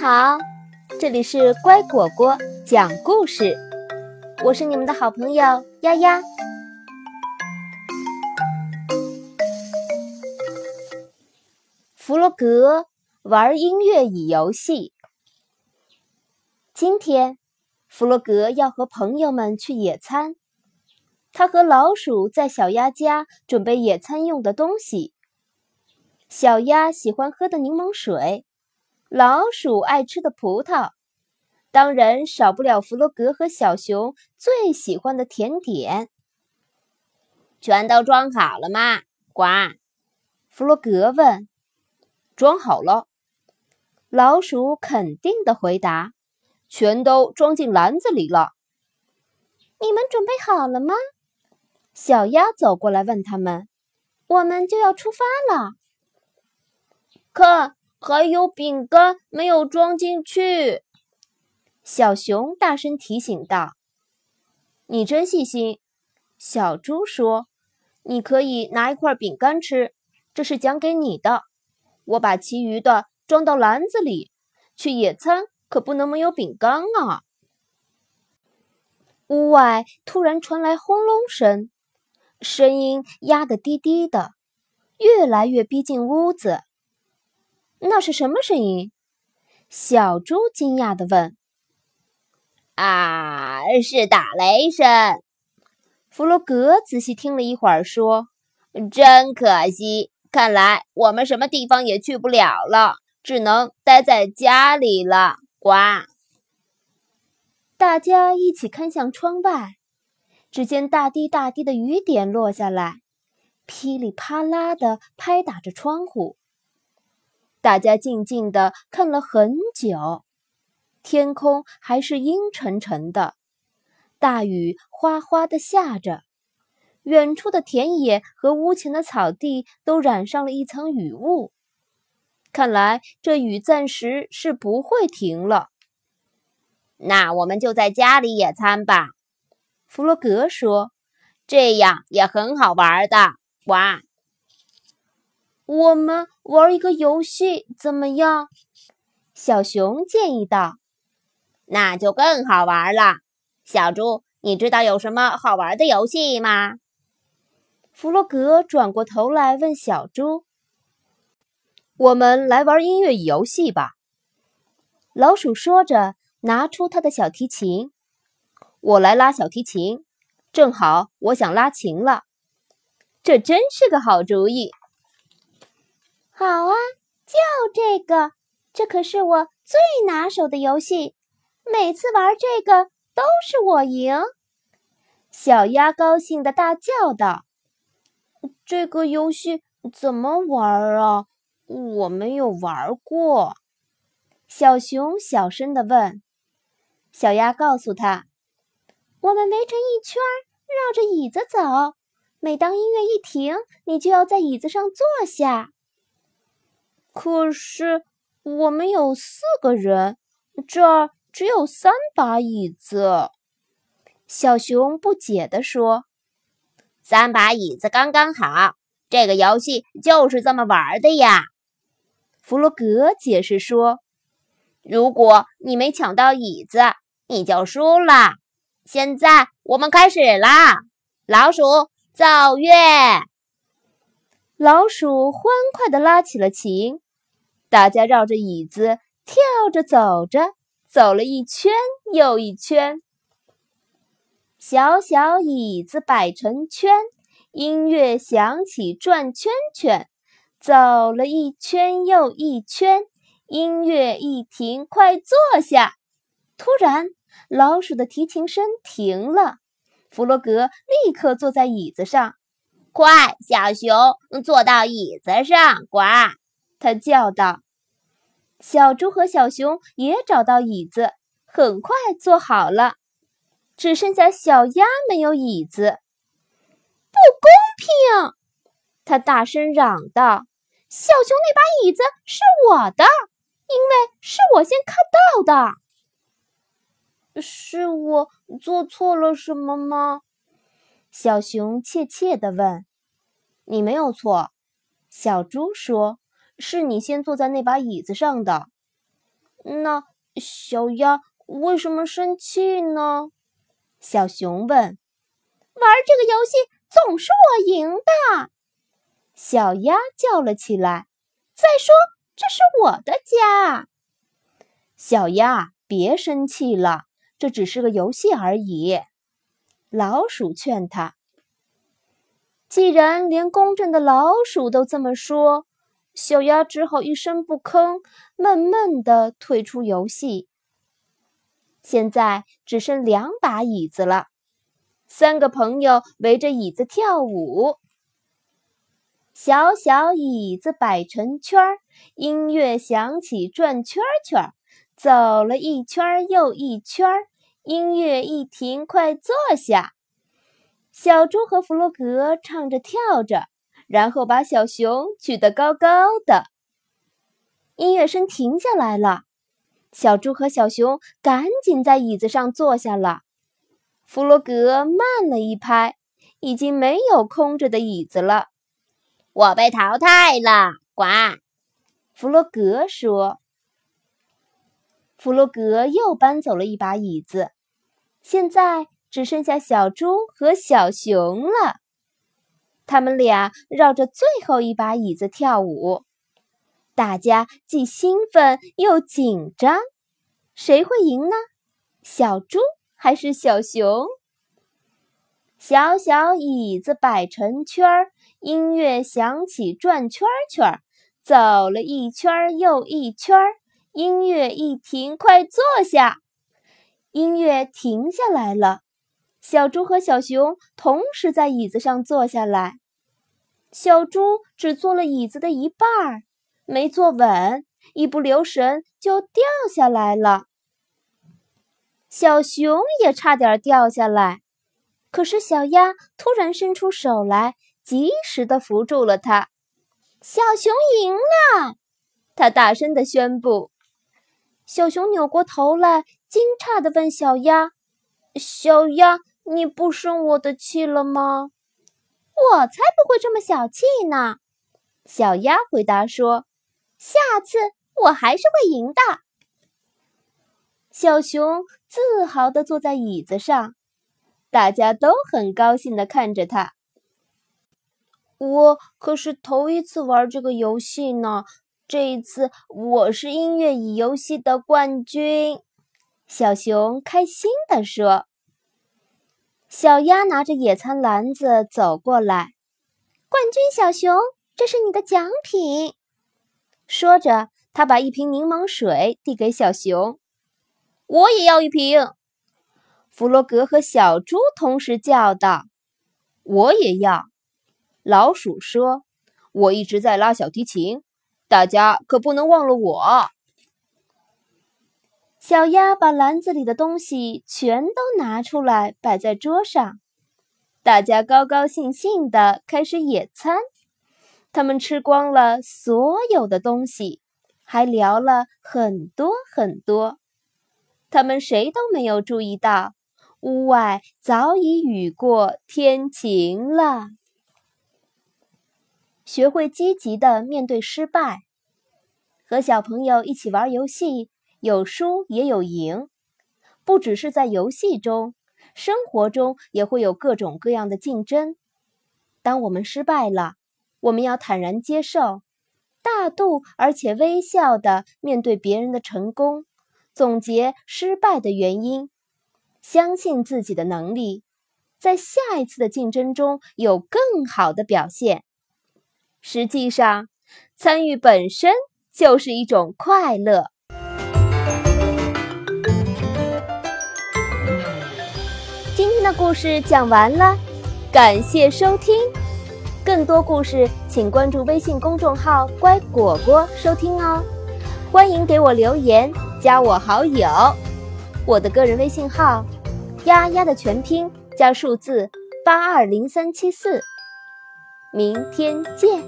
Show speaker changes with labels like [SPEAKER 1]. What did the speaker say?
[SPEAKER 1] 好，这里是乖果果讲故事，我是你们的好朋友丫丫。弗洛格玩音乐椅游戏。今天，弗洛格要和朋友们去野餐。他和老鼠在小鸭家准备野餐用的东西。小鸭喜欢喝的柠檬水。老鼠爱吃的葡萄，当然少不了弗洛格和小熊最喜欢的甜点。
[SPEAKER 2] 全都装好了吗？呱！
[SPEAKER 1] 弗洛格问。装好了。老鼠肯定的回答：“全都装进篮子里了。”你们准备好了吗？小鸭走过来问他们：“我们就要出发了。”
[SPEAKER 2] 看。还有饼干没有装进去，
[SPEAKER 1] 小熊大声提醒道：“你真细心。”小猪说：“你可以拿一块饼干吃，这是奖给你的。我把其余的装到篮子里。去野餐可不能没有饼干啊！”屋外突然传来轰隆声，声音压得低低的，越来越逼近屋子。那是什么声音？小猪惊讶地问。
[SPEAKER 2] “啊，是打雷声。”
[SPEAKER 1] 弗洛格仔细听了一会儿，说：“
[SPEAKER 2] 真可惜，看来我们什么地方也去不了了，只能待在家里了。”呱！
[SPEAKER 1] 大家一起看向窗外，只见大滴大滴的雨点落下来，噼里啪啦地拍打着窗户。大家静静地看了很久，天空还是阴沉沉的，大雨哗哗地下着，远处的田野和屋前的草地都染上了一层雨雾。看来这雨暂时是不会停了。
[SPEAKER 2] 那我们就在家里野餐吧，
[SPEAKER 1] 弗洛格说，
[SPEAKER 2] 这样也很好玩的。哇！
[SPEAKER 1] 我们玩一个游戏怎么样？小熊建议道。
[SPEAKER 2] 那就更好玩了。小猪，你知道有什么好玩的游戏吗？
[SPEAKER 1] 弗洛格转过头来问小猪：“我们来玩音乐游戏吧。”老鼠说着，拿出他的小提琴。我来拉小提琴，正好我想拉琴了。这真是个好主意。
[SPEAKER 3] 好啊，就这个，这可是我最拿手的游戏，每次玩这个都是我赢。
[SPEAKER 1] 小鸭高兴的大叫道：“这个游戏怎么玩啊？我没有玩过。”小熊小声的问。小鸭告诉他：“
[SPEAKER 3] 我们围成一圈，绕着椅子走，每当音乐一停，你就要在椅子上坐下。”
[SPEAKER 1] 可是我们有四个人，这儿只有三把椅子。小熊不解地说：“
[SPEAKER 2] 三把椅子刚刚好，这个游戏就是这么玩的呀。”
[SPEAKER 1] 弗洛格解释说：“如果你没抢到椅子，你就输了。现在我们开始啦！老鼠奏乐。”老鼠欢快地拉起了琴。大家绕着椅子跳着走着，走了一圈又一圈。小小椅子摆成圈，音乐响起转圈圈。走了一圈又一圈，音乐一停，快坐下。突然，老鼠的提琴声停了。弗洛格立刻坐在椅子上。
[SPEAKER 2] 快，小熊，坐到椅子上，呱！
[SPEAKER 1] 他叫道：“小猪和小熊也找到椅子，很快坐好了。只剩下小鸭没有椅子，
[SPEAKER 3] 不公平！”
[SPEAKER 1] 他大声嚷道：“小熊那把椅子是我的，因为是我先看到的。是我做错了什么吗？”小熊怯怯地问。“你没有错。”小猪说。是你先坐在那把椅子上的，
[SPEAKER 3] 那小鸭为什么生气呢？
[SPEAKER 1] 小熊问。
[SPEAKER 3] 玩这个游戏总是我赢的，
[SPEAKER 1] 小鸭叫了起来。
[SPEAKER 3] 再说，这是我的家。
[SPEAKER 1] 小鸭，别生气了，这只是个游戏而已。老鼠劝他。既然连公正的老鼠都这么说，小鸭只好一声不吭，闷闷地退出游戏。现在只剩两把椅子了，三个朋友围着椅子跳舞。小小椅子摆成圈儿，音乐响起转圈圈，走了一圈又一圈，音乐一停，快坐下。小猪和弗洛格唱着跳着，然后把小熊举得高高的。音乐声停下来了，小猪和小熊赶紧在椅子上坐下了。弗洛格慢了一拍，已经没有空着的椅子了。
[SPEAKER 2] 我被淘汰了，呱！
[SPEAKER 1] 弗洛格说。弗洛格又搬走了一把椅子，现在。只剩下小猪和小熊了，他们俩绕着最后一把椅子跳舞，大家既兴奋又紧张，谁会赢呢？小猪还是小熊？小小椅子摆成圈儿，音乐响起，转圈圈，走了一圈又一圈，音乐一停，快坐下。音乐停下来了。小猪和小熊同时在椅子上坐下来，小猪只坐了椅子的一半儿，没坐稳，一不留神就掉下来了。小熊也差点掉下来，可是小鸭突然伸出手来，及时的扶住了它。小熊赢了，它大声的宣布。小熊扭过头来，惊诧的问小鸭：“小鸭。”你不生我的气了吗？
[SPEAKER 3] 我才不会这么小气呢！
[SPEAKER 1] 小鸭回答说：“
[SPEAKER 3] 下次我还是会赢的。”
[SPEAKER 1] 小熊自豪地坐在椅子上，大家都很高兴地看着他。我可是头一次玩这个游戏呢，这一次我是音乐椅游戏的冠军。小熊开心地说。小鸭拿着野餐篮子走过来，
[SPEAKER 3] 冠军小熊，这是你的奖品。
[SPEAKER 1] 说着，他把一瓶柠檬水递给小熊。我也要一瓶。弗洛格和小猪同时叫道：“我也要。”老鼠说：“我一直在拉小提琴，大家可不能忘了我。”小鸭把篮子里的东西全都拿出来，摆在桌上。大家高高兴兴地开始野餐。他们吃光了所有的东西，还聊了很多很多。他们谁都没有注意到，屋外早已雨过天晴了。学会积极的面对失败，和小朋友一起玩游戏。有输也有赢，不只是在游戏中，生活中也会有各种各样的竞争。当我们失败了，我们要坦然接受，大度而且微笑的面对别人的成功，总结失败的原因，相信自己的能力，在下一次的竞争中有更好的表现。实际上，参与本身就是一种快乐。故事讲完了，感谢收听。更多故事，请关注微信公众号“乖果果”收听哦。欢迎给我留言，加我好友。我的个人微信号“丫丫”的全拼加数字八二零三七四。明天见。